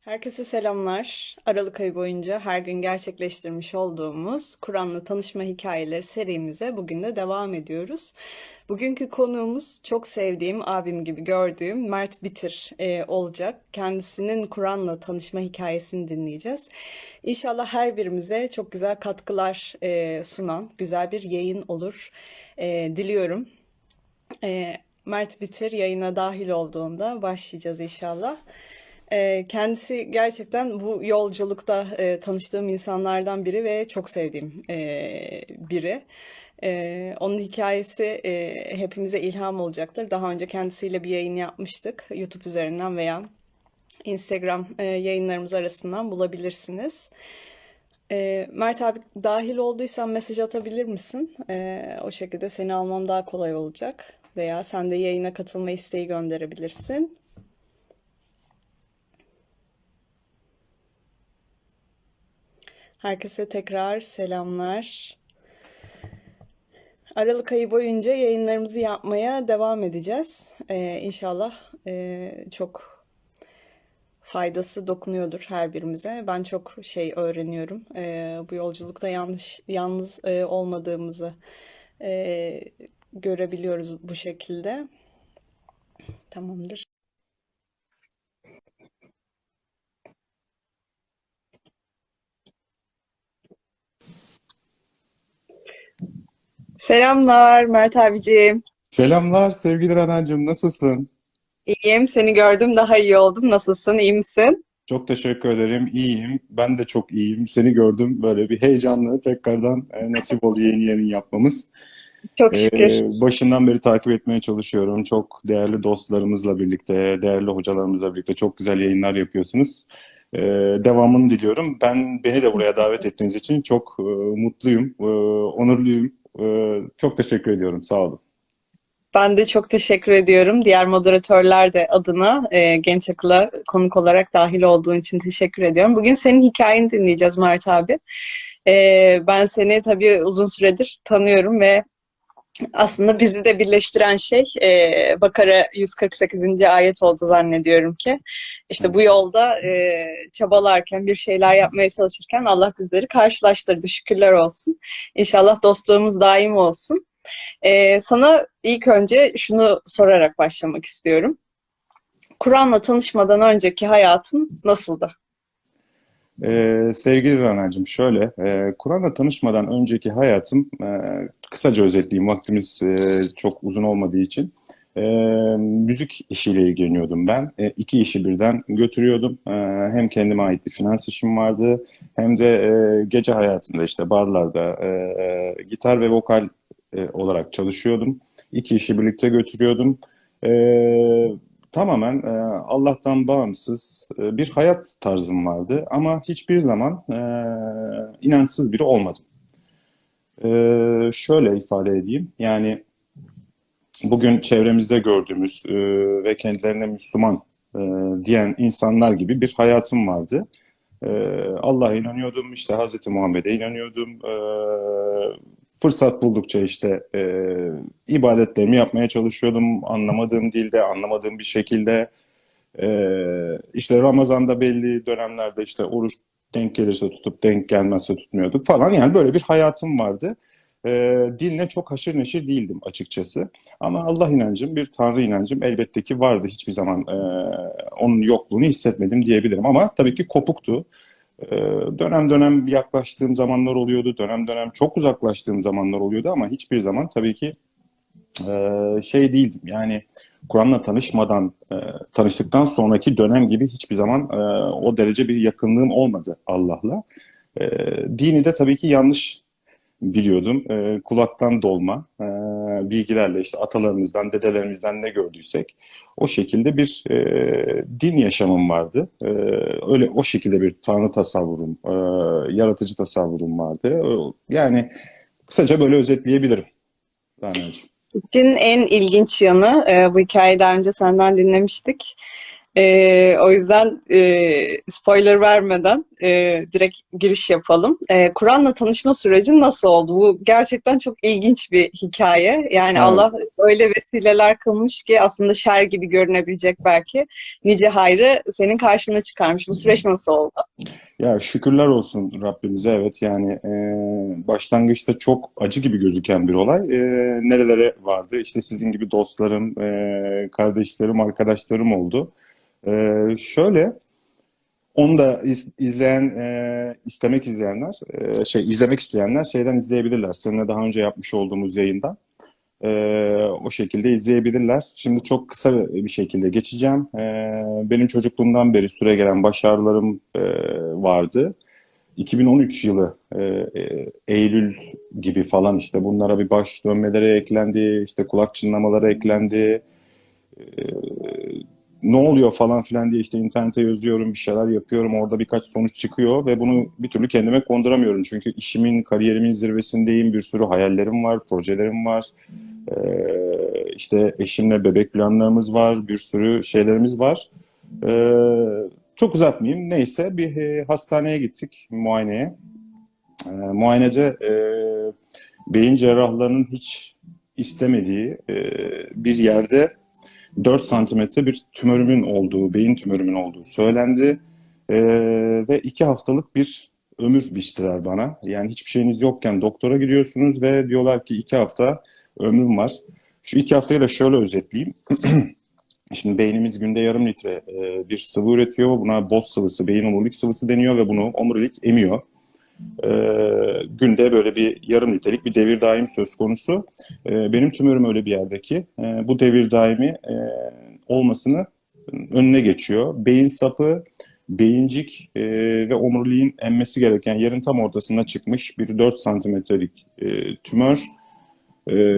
Herkese selamlar. Aralık ayı boyunca her gün gerçekleştirmiş olduğumuz Kur'an'la tanışma hikayeleri serimize bugün de devam ediyoruz. Bugünkü konuğumuz çok sevdiğim, abim gibi gördüğüm Mert Bitir e, olacak. Kendisinin Kur'an'la tanışma hikayesini dinleyeceğiz. İnşallah her birimize çok güzel katkılar e, sunan güzel bir yayın olur e, diliyorum. E, Mert Bitir yayına dahil olduğunda başlayacağız inşallah. Ee, kendisi gerçekten bu yolculukta e, tanıştığım insanlardan biri ve çok sevdiğim e, biri. E, onun hikayesi e, hepimize ilham olacaktır. Daha önce kendisiyle bir yayın yapmıştık. YouTube üzerinden veya Instagram yayınlarımız arasından bulabilirsiniz. E, Mert abi dahil olduysan mesaj atabilir misin? O şekilde seni almam daha kolay olacak. Veya sen de yayına katılma isteği gönderebilirsin. Herkese tekrar selamlar. Aralık ayı boyunca yayınlarımızı yapmaya devam edeceğiz. Ee, inşallah e, çok faydası dokunuyordur her birimize. Ben çok şey öğreniyorum. Ee, bu yolculukta yanlış yalnız e, olmadığımızı e, görebiliyoruz bu şekilde. Tamamdır. Selamlar Mert abiciğim. Selamlar sevgili Renancığım nasılsın? İyiyim, seni gördüm daha iyi oldum. Nasılsın, iyi misin? Çok teşekkür ederim. İyiyim. Ben de çok iyiyim. Seni gördüm. Böyle bir heyecanlı tekrardan e, nasip oldu yeni yayın yapmamız. Çok E, şükür. başından beri takip etmeye çalışıyorum. Çok değerli dostlarımızla birlikte, değerli hocalarımızla birlikte çok güzel yayınlar yapıyorsunuz. E, devamını diliyorum. Ben beni de buraya davet ettiğiniz için çok e, mutluyum, e, onurluyum. E, çok teşekkür ediyorum. Sağ olun. Ben de çok teşekkür ediyorum. Diğer moderatörler de adına e, Genç Akıl'a konuk olarak dahil olduğun için teşekkür ediyorum. Bugün senin hikayeni dinleyeceğiz Mert abi. E, ben seni tabii uzun süredir tanıyorum ve aslında bizi de birleştiren şey e, Bakara 148. ayet oldu zannediyorum ki. İşte bu yolda e, çabalarken, bir şeyler yapmaya çalışırken Allah bizleri karşılaştırdı. Şükürler olsun. İnşallah dostluğumuz daim olsun. Ee, sana ilk önce şunu sorarak başlamak istiyorum. Kur'an'la tanışmadan önceki hayatın nasıldı? Ee, sevgili Rana'cığım şöyle, e, Kur'an'la tanışmadan önceki hayatım, e, kısaca özetleyeyim vaktimiz e, çok uzun olmadığı için, e, müzik işiyle ilgileniyordum ben. E, iki işi birden götürüyordum. E, hem kendime ait bir finans işim vardı, hem de e, gece hayatında işte barlarda e, gitar ve vokal e, olarak çalışıyordum. İki işi birlikte götürüyordum. E, tamamen e, Allah'tan bağımsız e, bir hayat tarzım vardı ama hiçbir zaman e, inançsız biri olmadım. E, şöyle ifade edeyim, yani bugün çevremizde gördüğümüz e, ve kendilerine Müslüman e, diyen insanlar gibi bir hayatım vardı. E, Allah'a inanıyordum, işte Hazreti Muhammed'e inanıyordum. E, fırsat buldukça işte e, ibadetlerimi yapmaya çalışıyordum. Anlamadığım dilde, anlamadığım bir şekilde. E, işte Ramazan'da belli dönemlerde işte oruç denk gelirse tutup denk gelmezse tutmuyorduk falan. Yani böyle bir hayatım vardı. E, dinle çok haşır neşir değildim açıkçası. Ama Allah inancım, bir Tanrı inancım elbette ki vardı. Hiçbir zaman e, onun yokluğunu hissetmedim diyebilirim. Ama tabii ki kopuktu. Ee, Dönem dönem yaklaştığım zamanlar oluyordu, dönem dönem çok uzaklaştığım zamanlar oluyordu ama hiçbir zaman tabii ki e, şey değildim. Yani Kur'an'la tanışmadan, e, tanıştıktan sonraki dönem gibi hiçbir zaman e, o derece bir yakınlığım olmadı Allah'la. E, Dini de tabii ki yanlış biliyordum. Kulaktan dolma bilgilerle işte atalarımızdan, dedelerimizden ne gördüysek o şekilde bir e, din yaşamım vardı. E, öyle o şekilde bir tanrı tasavvurum, e, yaratıcı tasavvurum vardı. E, yani kısaca böyle özetleyebilirim. Rana'cığım. İşin en ilginç yanı, e, bu hikayeyi daha önce senden dinlemiştik. Ee, o yüzden e, spoiler vermeden e, direkt giriş yapalım. E, Kur'an'la tanışma süreci nasıl oldu? Bu gerçekten çok ilginç bir hikaye. Yani Evet. Allah öyle vesileler kılmış ki aslında şer gibi görünebilecek belki nice hayrı senin karşına çıkarmış. Bu süreç nasıl oldu? Ya şükürler olsun Rabbimize evet yani e, başlangıçta çok acı gibi gözüken bir olay e, nerelere vardı işte sizin gibi dostlarım, e, kardeşlerim, arkadaşlarım oldu. E, şöyle onu da iz- izleyen, e, istemek izleyenler, e, şey izlemek isteyenler şeyden izleyebilirler. Seninle daha önce yapmış olduğumuz yayından. E, o şekilde izleyebilirler. Şimdi çok kısa bir şekilde geçeceğim. E, benim çocukluğumdan beri süregelen başarılarım e, vardı. 2013 yılı e, e, Eylül gibi falan işte bunlara bir baş dönmeleri eklendi, işte kulak çınlamaları eklendi. E, ne oluyor falan filan diye işte internete yazıyorum, bir şeyler yapıyorum. Orada birkaç sonuç çıkıyor ve bunu bir türlü kendime konduramıyorum. Çünkü işimin, kariyerimin zirvesindeyim. Bir sürü hayallerim var, projelerim var. Ee, işte eşimle bebek planlarımız var, bir sürü şeylerimiz var. Ee, çok uzatmayayım. Neyse bir e, hastaneye gittik muayeneye. Ee, muayenede e, beyin cerrahlarının hiç istemediği e, bir yerde 4 santimetre bir tümörümün olduğu, beyin tümörümün olduğu söylendi. Ee, ve 2 haftalık bir ömür biçtiler bana. Yani hiçbir şeyiniz yokken doktora gidiyorsunuz ve diyorlar ki 2 hafta ömrüm var. Şu 2 haftayı da şöyle özetleyeyim. Şimdi beynimiz günde yarım litre e, bir sıvı üretiyor. Buna boz sıvısı, beyin omurilik sıvısı deniyor ve bunu omurilik emiyor. E, günde böyle bir yarım litrelik bir devir daim söz konusu. E, benim tümörüm öyle bir yerdeki. E, bu devir daimi e, olmasını önüne geçiyor. Beyin sapı, beyincik e, ve omuriliğin emmesi gereken yerin tam ortasına çıkmış bir 4 santimetrelik e, tümör.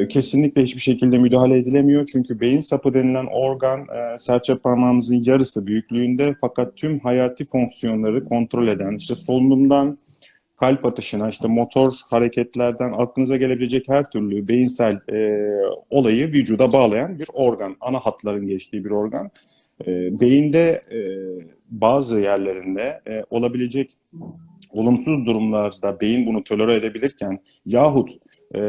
Kesinlikle hiçbir şekilde müdahale edilemiyor. Çünkü beyin sapı denilen organ e, serçe parmağımızın yarısı büyüklüğünde fakat tüm hayati fonksiyonları kontrol eden, işte solunumdan kalp atışına, işte motor hareketlerden aklınıza gelebilecek her türlü beyinsel e, olayı vücuda bağlayan bir organ. Ana hatların geçtiği bir organ. E, beyinde e, bazı yerlerinde e, olabilecek olumsuz durumlarda beyin bunu tolere edebilirken yahut e,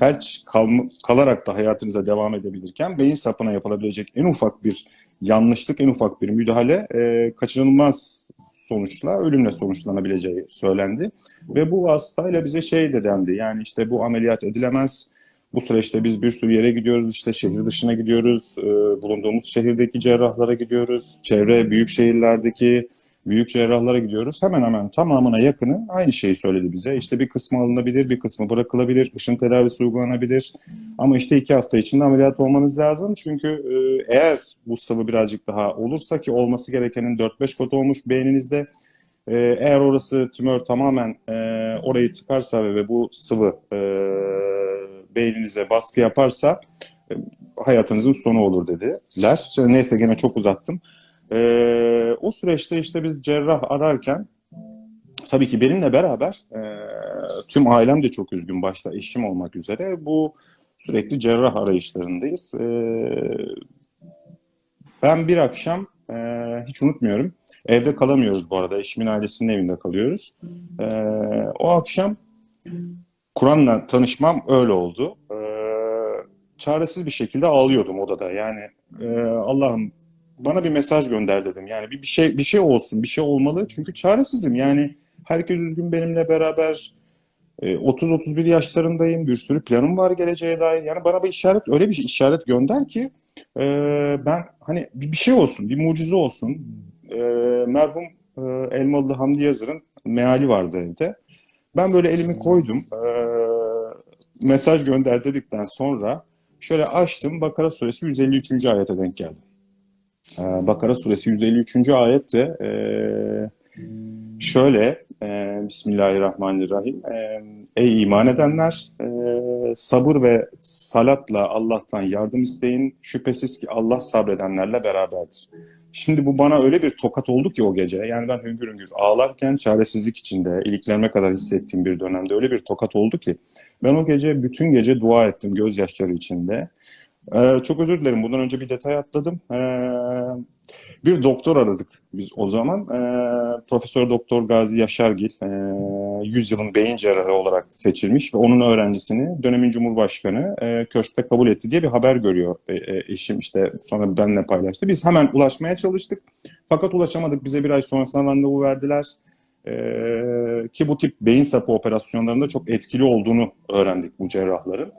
felç kal- kalarak da hayatınıza devam edebilirken beyin sapına yapılabilecek en ufak bir yanlışlık, en ufak bir müdahale e, kaçınılmaz sonuçla ölümle sonuçlanabileceği söylendi. Ve bu hastayla bize şey de dendi yani işte bu ameliyat edilemez. Bu süreçte biz bir sürü yere gidiyoruz işte şehir dışına gidiyoruz, e, bulunduğumuz şehirdeki cerrahlara gidiyoruz, çevre büyük şehirlerdeki büyük cerrahlara gidiyoruz. Hemen hemen tamamına yakını aynı şeyi söyledi bize. İşte bir kısmı alınabilir, bir kısmı bırakılabilir, ışın tedavisi uygulanabilir. Ama işte iki hafta içinde ameliyat olmanız lazım. Çünkü e, eğer bu sıvı birazcık daha olursa ki olması gerekenin 4-5 kat olmuş beyninizde e, eğer orası tümör tamamen e, orayı tıkarsa ve, bu sıvı beyninize baskı yaparsa hayatınızın sonu olur dediler. Neyse gene çok uzattım. E, o süreçte işte biz cerrah ararken tabii ki benimle beraber e, tüm ailem de çok üzgün başta eşim olmak üzere bu sürekli cerrah arayışlarındayız. E, ben bir akşam e, hiç unutmuyorum evde kalamıyoruz bu arada eşimin ailesinin evinde kalıyoruz. E, o akşam Kur'an'la tanışmam öyle oldu. E, çaresiz bir şekilde ağlıyordum odada yani e, Allah'ım bana bir mesaj gönder dedim. Yani bir, bir şey bir şey olsun, bir şey olmalı. Çünkü çaresizim. Yani herkes üzgün benimle beraber. E, 30-31 yaşlarındayım. Bir sürü planım var geleceğe dair. Yani bana bir işaret, öyle bir işaret gönder ki e, ben hani bir, bir şey olsun, bir mucize olsun. E, merhum e, Elmalı Hamdi Yazır'ın meali vardı evde. Ben böyle elimi koydum. E, mesaj gönder dedikten sonra şöyle açtım. Bakara suresi 153. ayete denk geldim. Ee, Bakara suresi 153. ayette e, şöyle e, Bismillahirrahmanirrahim e, Ey iman edenler e, sabır ve salatla Allah'tan yardım isteyin şüphesiz ki Allah sabredenlerle beraberdir. Şimdi bu bana öyle bir tokat oldu ki o gece yani ben hüngür hüngür ağlarken çaresizlik içinde iliklerime kadar hissettiğim bir dönemde öyle bir tokat oldu ki ben o gece bütün gece dua ettim gözyaşları içinde. Ee, çok özür dilerim. Bundan önce bir detay atladım. Ee, Bir doktor aradık biz o zaman. E, Profesör Doktor Gazi Yaşargil, e, 100 yılın beyin cerrahı olarak seçilmiş ve onun öğrencisini dönemin Cumhurbaşkanı e, köşkte kabul etti diye bir haber görüyor e, e, eşim işte sonra benimle paylaştı. Biz hemen ulaşmaya çalıştık. Fakat ulaşamadık. Bize bir ay sonrasında randevu verdiler. E, ki bu tip beyin sapı operasyonlarında çok etkili olduğunu öğrendik bu cerrahların.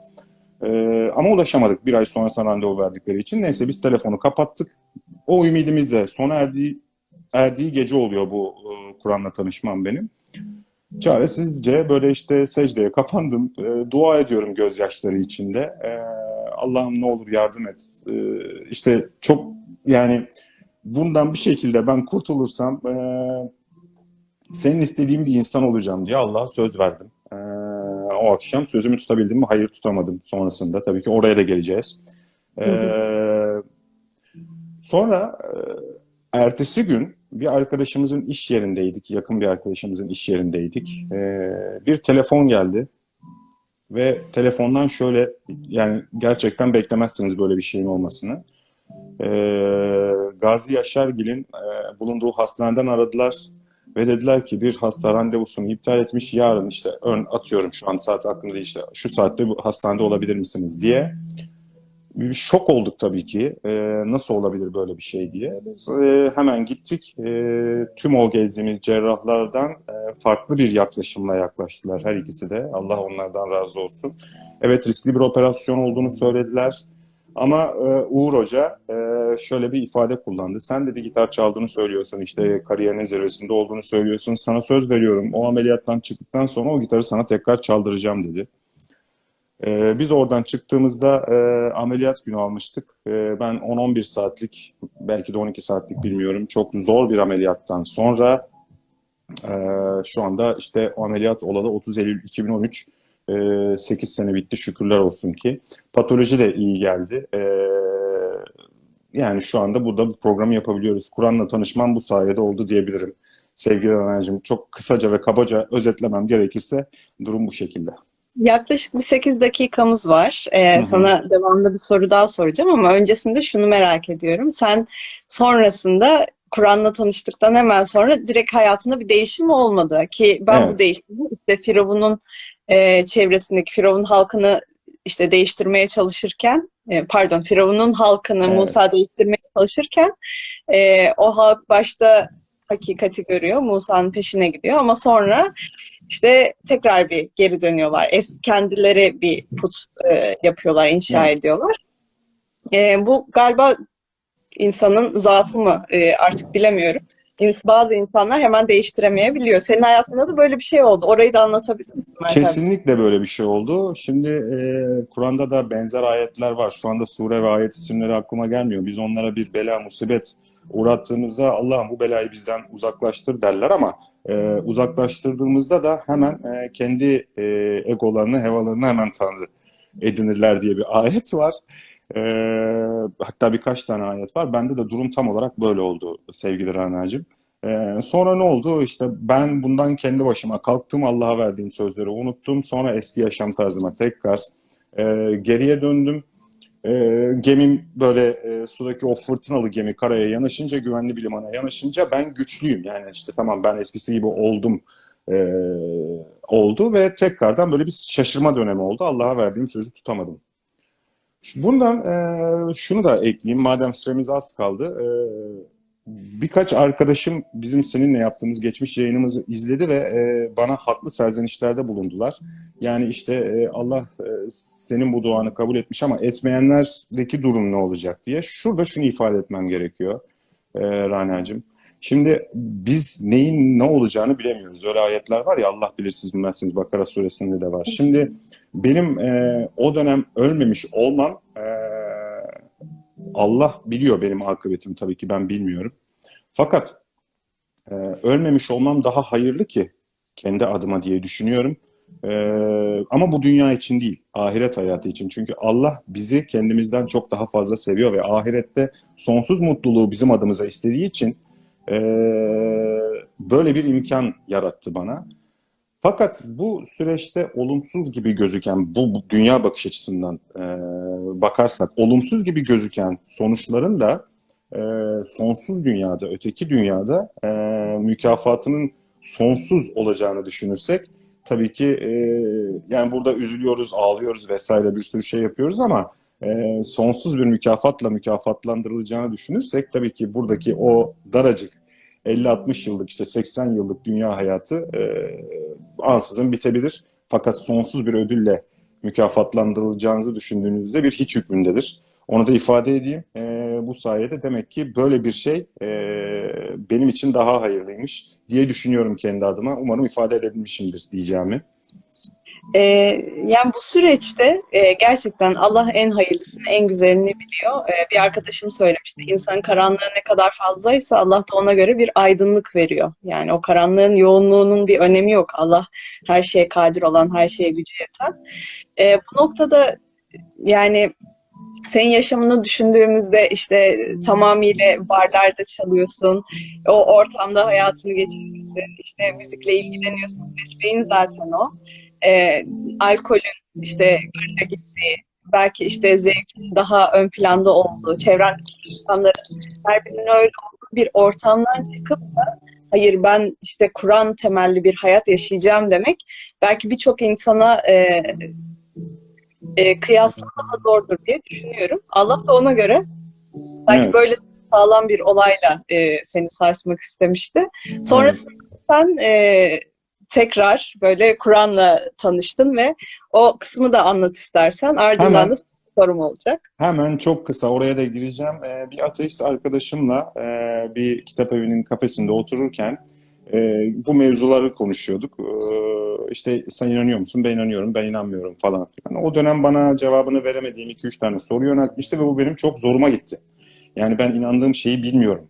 E, ama ulaşamadık bir ay sonrasında randevu verdikleri için. Neyse biz telefonu kapattık. O ümidimiz de sona erdiği, erdiği gece oluyor bu e, Kur'an'la tanışmam benim. Çaresizce böyle işte secdeye kapandım. E, dua ediyorum gözyaşları içinde. E, Allah'ım ne olur yardım et. E, işte çok yani bundan bir şekilde ben kurtulursam e, senin istediğin bir insan olacağım diye Allah'a söz verdim. O akşam sözümü tutabildim mi? Hayır tutamadım sonrasında. Tabii ki oraya da geleceğiz. E, sonra e, ertesi gün bir arkadaşımızın iş yerindeydik. Yakın bir arkadaşımızın iş yerindeydik. E, bir telefon geldi. Ve telefondan şöyle yani gerçekten beklemezsiniz böyle bir şeyin olmasını. E, Gazi Yaşargil'in e, bulunduğu hastaneden aradılar ve dediler ki bir hasta randevusunu iptal etmiş. Yarın işte ön atıyorum şu an saat aklımda işte şu saatte bu hastanede olabilir misiniz diye. Bir şok olduk tabii ki. E, nasıl olabilir böyle bir şey diye. Biz e, hemen gittik. E, tüm o gezdiğimiz cerrahlardan e, farklı bir yaklaşımla yaklaştılar her ikisi de. Allah onlardan razı olsun. Evet riskli bir operasyon olduğunu söylediler. Ama e, Uğur Hoca e, şöyle bir ifade kullandı. Sen dedi gitar çaldığını söylüyorsun, işte kariyerinin zirvesinde olduğunu söylüyorsun. Sana söz veriyorum o ameliyattan çıktıktan sonra o gitarı sana tekrar çaldıracağım dedi. E, biz oradan çıktığımızda e, ameliyat günü almıştık. E, ben 10-11 saatlik, belki de 12 saatlik bilmiyorum. Çok zor bir ameliyattan sonra e, şu anda işte ameliyat olalı 30 Eylül 2013 8 sene bitti şükürler olsun ki. Patoloji de iyi geldi. Yani şu anda burada bu programı yapabiliyoruz. Kur'an'la tanışmam bu sayede oldu diyebilirim. Sevgili Anacığım çok kısaca ve kabaca özetlemem gerekirse durum bu şekilde. Yaklaşık bir 8 dakikamız var. Ee, sana devamlı bir soru daha soracağım ama öncesinde şunu merak ediyorum. Sen sonrasında Kur'an'la tanıştıktan hemen sonra direkt hayatında bir değişim olmadı ki ben evet. bu değişimi işte Firavun'un e, çevresindeki Firavun halkını işte değiştirmeye çalışırken e, pardon Firavun'un halkını evet. Musa değiştirmeye çalışırken e, o halk başta hakikati görüyor. Musa'nın peşine gidiyor ama sonra işte tekrar bir geri dönüyorlar. Es kendileri bir put e, yapıyorlar, inşa evet. ediyorlar. E, bu galiba insanın zaafı mı e, artık bilemiyorum bazı insanlar hemen değiştiremeyebiliyor. Senin hayatında da böyle bir şey oldu. Orayı da anlatabilir misin? Kesinlikle böyle bir şey oldu. Şimdi e, Kur'an'da da benzer ayetler var. Şu anda sure ve ayet isimleri aklıma gelmiyor. Biz onlara bir bela, musibet uğrattığımızda Allah'ım bu belayı bizden uzaklaştır derler ama e, uzaklaştırdığımızda da hemen e, kendi e, egolarını, hevalarını hemen tanrı edinirler diye bir ayet var. E, hatta birkaç tane ayet var. Bende de durum tam olarak böyle oldu sevgili Rana'cığım. E, sonra ne oldu? İşte ben bundan kendi başıma kalktım Allah'a verdiğim sözleri unuttum. Sonra eski yaşam tarzıma tekrar e, geriye döndüm. E, gemim böyle e, sudaki o fırtınalı gemi karaya yanaşınca, güvenli bir limana yanaşınca ben güçlüyüm. Yani işte tamam ben eskisi gibi oldum e, oldu ve tekrardan böyle bir şaşırma dönemi oldu. Allah'a verdiğim sözü tutamadım. Bundan e, şunu da ekleyeyim madem süremiz az kaldı. E, birkaç arkadaşım bizim seninle yaptığımız geçmiş yayınımızı izledi ve e, bana haklı serzenişlerde bulundular. Yani işte e, Allah e, senin bu duanı kabul etmiş ama etmeyenlerdeki durum ne olacak diye. Şurada şunu ifade etmem gerekiyor e, Rana'cığım. Şimdi biz neyin ne olacağını bilemiyoruz. Öyle ayetler var ya Allah bilir siz bilmezsiniz Bakara suresinde de var. Şimdi benim e, o dönem ölmemiş olmam e, Allah biliyor benim akıbetimi tabii ki ben bilmiyorum. Fakat e, ölmemiş olmam daha hayırlı ki kendi adıma diye düşünüyorum. E, ama bu dünya için değil, ahiret hayatı için. Çünkü Allah bizi kendimizden çok daha fazla seviyor ve ahirette sonsuz mutluluğu bizim adımıza istediği için e, böyle bir imkan yarattı bana. Fakat bu süreçte olumsuz gibi gözüken, bu, bu dünya bakış açısından e, bakarsak, olumsuz gibi gözüken sonuçların da e, sonsuz dünyada, öteki dünyada e, mükafatının sonsuz olacağını düşünürsek tabii ki e, yani burada üzülüyoruz, ağlıyoruz vesaire bir sürü şey yapıyoruz ama e, sonsuz bir mükafatla mükafatlandırılacağını düşünürsek tabii ki buradaki o daracık 50-60 yıllık işte 80 yıllık dünya hayatı e, ansızın bitebilir. Fakat sonsuz bir ödülle mükafatlandırılacağınızı düşündüğünüzde bir hiç hükmündedir. Onu da ifade edeyim. E, bu sayede demek ki böyle bir şey e, benim için daha hayırlıymış diye düşünüyorum kendi adıma. Umarım ifade edebilmişimdir diyeceğimi. Ee, yani bu süreçte e, gerçekten Allah en hayırlısını, en güzelini biliyor. Ee, bir arkadaşım söylemişti. İnsanın karanlığı ne kadar fazlaysa Allah da ona göre bir aydınlık veriyor. Yani o karanlığın yoğunluğunun bir önemi yok. Allah her şeye kadir olan, her şeye gücü yeten. Ee, bu noktada yani senin yaşamını düşündüğümüzde işte tamamıyla barlarda çalıyorsun, o ortamda hayatını geçirmişsin, işte müzikle ilgileniyorsun, mesleğin zaten o. Ee, alkolün işte garına gittiği, belki işte zevkin daha ön planda olduğu, çevrendeki insanların her birinin öyle olduğu bir ortamdan çıkıp da hayır ben işte Kur'an temelli bir hayat yaşayacağım demek belki birçok insana e, e, kıyasla daha zordur diye düşünüyorum. Allah da ona göre belki Evet. böyle sağlam bir olayla e, seni sarsmak istemişti. Sonrasında sen e, tekrar böyle Kur'an'la tanıştın ve o kısmı da anlat istersen. Ardından Hemen. da sorum olacak. Hemen çok kısa oraya da gireceğim. Ee, bir ateist arkadaşımla e, bir kitap evinin kafesinde otururken e, bu mevzuları konuşuyorduk. Ee, işte sen inanıyor musun? Ben inanıyorum, ben inanmıyorum falan filan. O dönem bana cevabını veremediğim 2-3 tane soru yöneltmişti ve bu benim çok zoruma gitti. Yani ben inandığım şeyi bilmiyorum.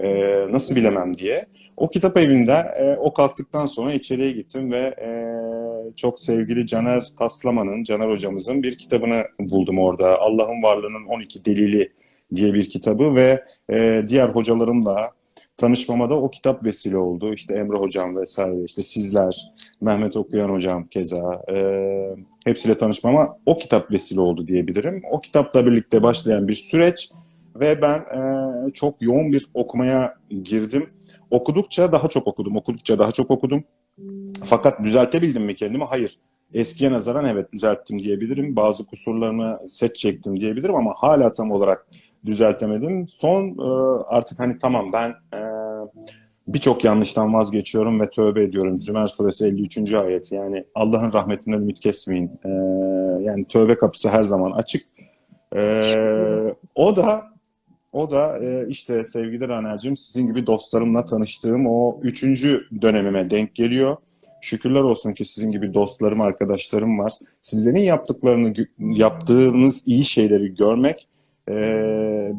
Ee, nasıl bilemem diye. O kitap evinde e, o kalktıktan sonra içeriye gittim ve e, çok sevgili Caner Taslaman'ın, Caner hocamızın bir kitabını buldum orada. Allah'ın Varlığının 12 Delili diye bir kitabı ve e, diğer hocalarımla tanışmama da o kitap vesile oldu. İşte Emre hocam vesaire, işte sizler, Mehmet Okuyan hocam keza e, hepsiyle tanışmama o kitap vesile oldu diyebilirim. O kitapla birlikte başlayan bir süreç ve ben e, çok yoğun bir okumaya girdim. Okudukça daha çok okudum, okudukça daha çok okudum. Fakat düzeltebildim mi kendimi? Hayır. Eskiye nazaran evet düzelttim diyebilirim. Bazı kusurlarını set çektim diyebilirim ama hala tam olarak düzeltemedim. Son e, artık hani tamam ben e, birçok yanlıştan vazgeçiyorum ve tövbe ediyorum. Zümer suresi 53. ayet yani Allah'ın rahmetinden ümit kesmeyin. E, yani tövbe kapısı her zaman açık. E, o da o da e, işte sevgili Raner'cim sizin gibi dostlarımla tanıştığım o üçüncü dönemime denk geliyor. Şükürler olsun ki sizin gibi dostlarım, arkadaşlarım var. Sizlerin yaptıklarını, yaptığınız iyi şeyleri görmek e,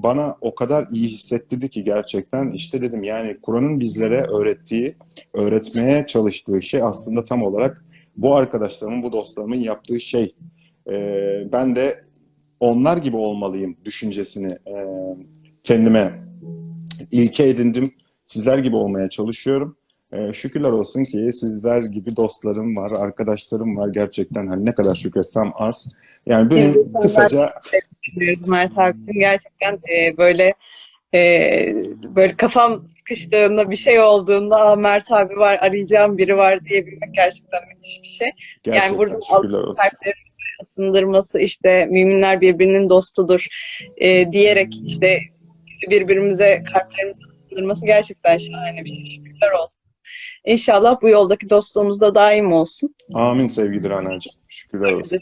bana o kadar iyi hissettirdi ki gerçekten. İşte dedim yani Kur'an'ın bizlere öğrettiği, öğretmeye çalıştığı şey aslında tam olarak bu arkadaşlarımın, bu dostlarımın yaptığı şey. E, ben de onlar gibi olmalıyım düşüncesini e, kendime ilke edindim. Sizler gibi olmaya çalışıyorum. Ee, şükürler olsun ki sizler gibi dostlarım var, arkadaşlarım var. Gerçekten hani ne kadar şükretsem az. Yani benim Evet, kısaca Mert Akgün gerçekten e, böyle e, böyle kafam sıkıştığında bir şey olduğunda Mert abi var arayacağım biri var diyebilmek gerçekten müthiş bir şey. gerçekten burada olsun. kalplerin ısındırması işte müminler birbirinin dostudur e, diyerek işte birbirimize kalplerimizi ısındırması gerçekten şahane bir şey. Şükürler olsun. İnşallah bu yoldaki dostluğumuz da daim olsun. Amin sevgili Rana'cığım. Şükürler olsun.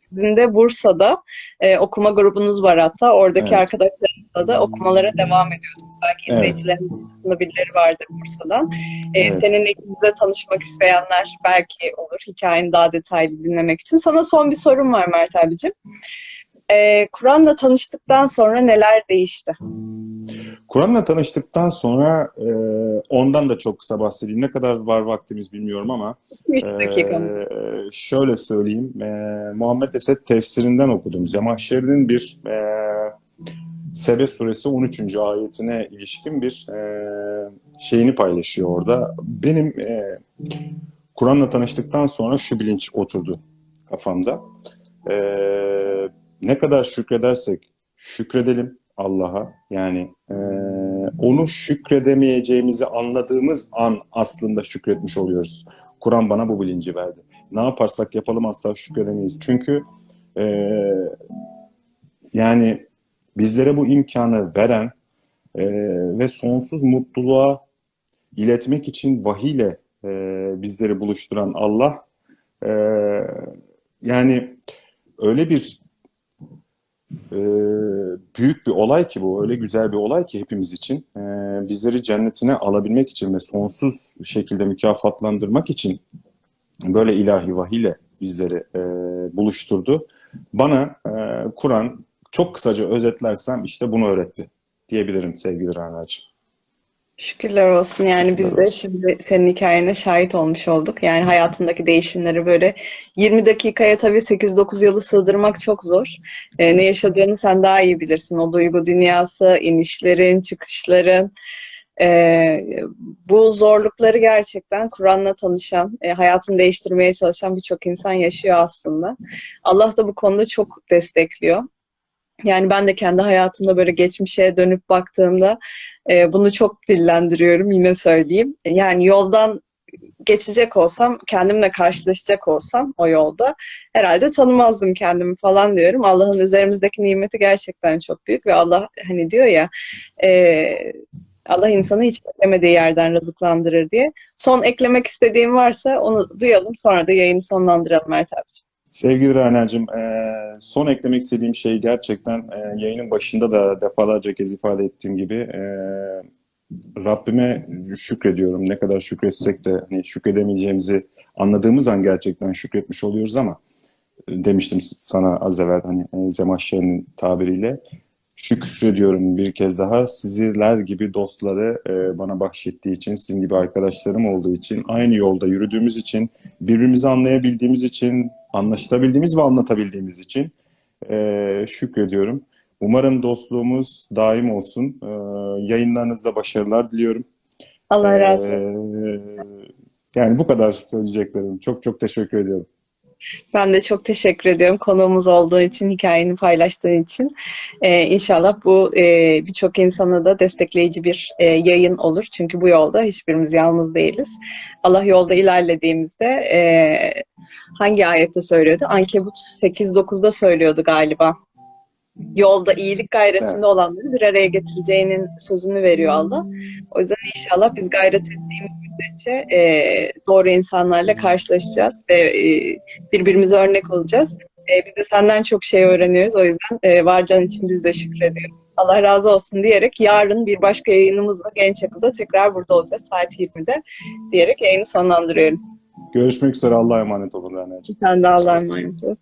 Sizin de Bursa'da e, okuma grubunuz var hatta. Oradaki Evet. arkadaşlarınızla da okumalara devam ediyorsunuz. Belki Evet. izleyicilerin arasında birileri vardır Bursa'dan. E, Evet. Seninle ikimize tanışmak isteyenler belki olur. Hikayeni daha detaylı dinlemek için. Sana son bir sorum var Mert abicim. E, Kur'an'la tanıştıktan sonra neler değişti? Kur'an'la tanıştıktan sonra e, ondan da çok kısa bahsedeyim. Ne kadar var vaktimiz bilmiyorum ama 3 dakika. Ee, şöyle söyleyeyim. Ee, Muhammed Esed tefsirinden okudum. Zemahşer'in bir e, Sebe suresi 13. ayetine ilişkin bir e, şeyini paylaşıyor orada. Benim e, Kur'an'la tanıştıktan sonra şu bilinç oturdu kafamda. Ee, ne kadar şükredersek şükredelim. Allah'a. Yani e, onu şükredemeyeceğimizi anladığımız an aslında şükretmiş oluyoruz. Kur'an bana bu bilinci verdi. Ne yaparsak yapalım asla şükredemeyiz. Çünkü e, yani bizlere bu imkanı veren e, ve sonsuz mutluluğa iletmek için vahiyle e, bizleri buluşturan Allah e, yani öyle bir e, büyük bir olay ki bu, öyle güzel bir olay ki hepimiz için. E, bizleri cennetine alabilmek için ve sonsuz şekilde mükafatlandırmak için böyle ilahi vahiyle bizleri e, buluşturdu. Bana e, Kur'an çok kısaca özetlersem işte bunu öğretti diyebilirim sevgili Rana'cığım. Şükürler olsun yani biz de şimdi senin hikayene şahit olmuş olduk. Yani hayatındaki değişimleri böyle 20 dakikaya tabii 8-9 yılı sığdırmak çok zor. Ee, ne yaşadığını sen daha iyi bilirsin. O duygu dünyası, inişlerin, çıkışların. Ee, bu zorlukları gerçekten Kur'an'la tanışan, e, hayatını değiştirmeye çalışan birçok insan yaşıyor aslında. Allah da bu konuda çok destekliyor. Yani ben de kendi hayatımda böyle geçmişe dönüp baktığımda e, bunu çok dillendiriyorum yine söyleyeyim. Yani yoldan geçecek olsam, kendimle karşılaşacak olsam o yolda herhalde tanımazdım kendimi falan diyorum. Allah'ın üzerimizdeki nimeti gerçekten çok büyük ve Allah hani diyor ya e, Allah insanı hiç beklemediği yerden rızıklandırır diye. Son eklemek istediğim varsa onu duyalım sonra da yayını sonlandıralım Mert abiciğim. Sevgili Raner'cim, e, son eklemek istediğim şey gerçekten e, yayının başında da defalarca kez ifade ettiğim gibi e, Rabbime şükrediyorum. Ne kadar şükretsek de hani şükredemeyeceğimizi anladığımız an gerçekten şükretmiş oluyoruz ama demiştim sana az evvel hani Zemahşer'in tabiriyle şükrediyorum bir kez daha sizler gibi dostları e, bana bahşettiği için, sizin gibi arkadaşlarım olduğu için, aynı yolda yürüdüğümüz için, birbirimizi anlayabildiğimiz için, anlaşılabildiğimiz ve anlatabildiğimiz için e, şükrediyorum. Umarım dostluğumuz daim olsun. E, yayınlarınızda başarılar diliyorum. Allah razı olsun. E, yani bu kadar söyleyeceklerim. Çok çok teşekkür ediyorum. Ben de çok teşekkür ediyorum konuğumuz olduğu için, hikayeni paylaştığın için. Ee, inşallah bu e, birçok insana da destekleyici bir e, yayın olur. Çünkü bu yolda hiçbirimiz yalnız değiliz. Allah yolda ilerlediğimizde e, hangi ayette söylüyordu? Ankebut 8-9'da söylüyordu galiba. Yolda iyilik gayretinde Evet. olanları bir araya getireceğinin sözünü veriyor Allah. O yüzden inşallah biz gayret ettiğimiz müddetçe e, doğru insanlarla karşılaşacağız ve e, birbirimize örnek olacağız. E, biz de senden çok şey öğreniyoruz. O yüzden e, varcan için biz de şükrediyoruz. Allah razı olsun diyerek yarın bir başka yayınımızla Genç Akıl'da tekrar burada olacağız saat 20'de diyerek yayını sonlandırıyorum. Görüşmek üzere. Allah'a emanet olun. Sen de Allah'a emanet ol.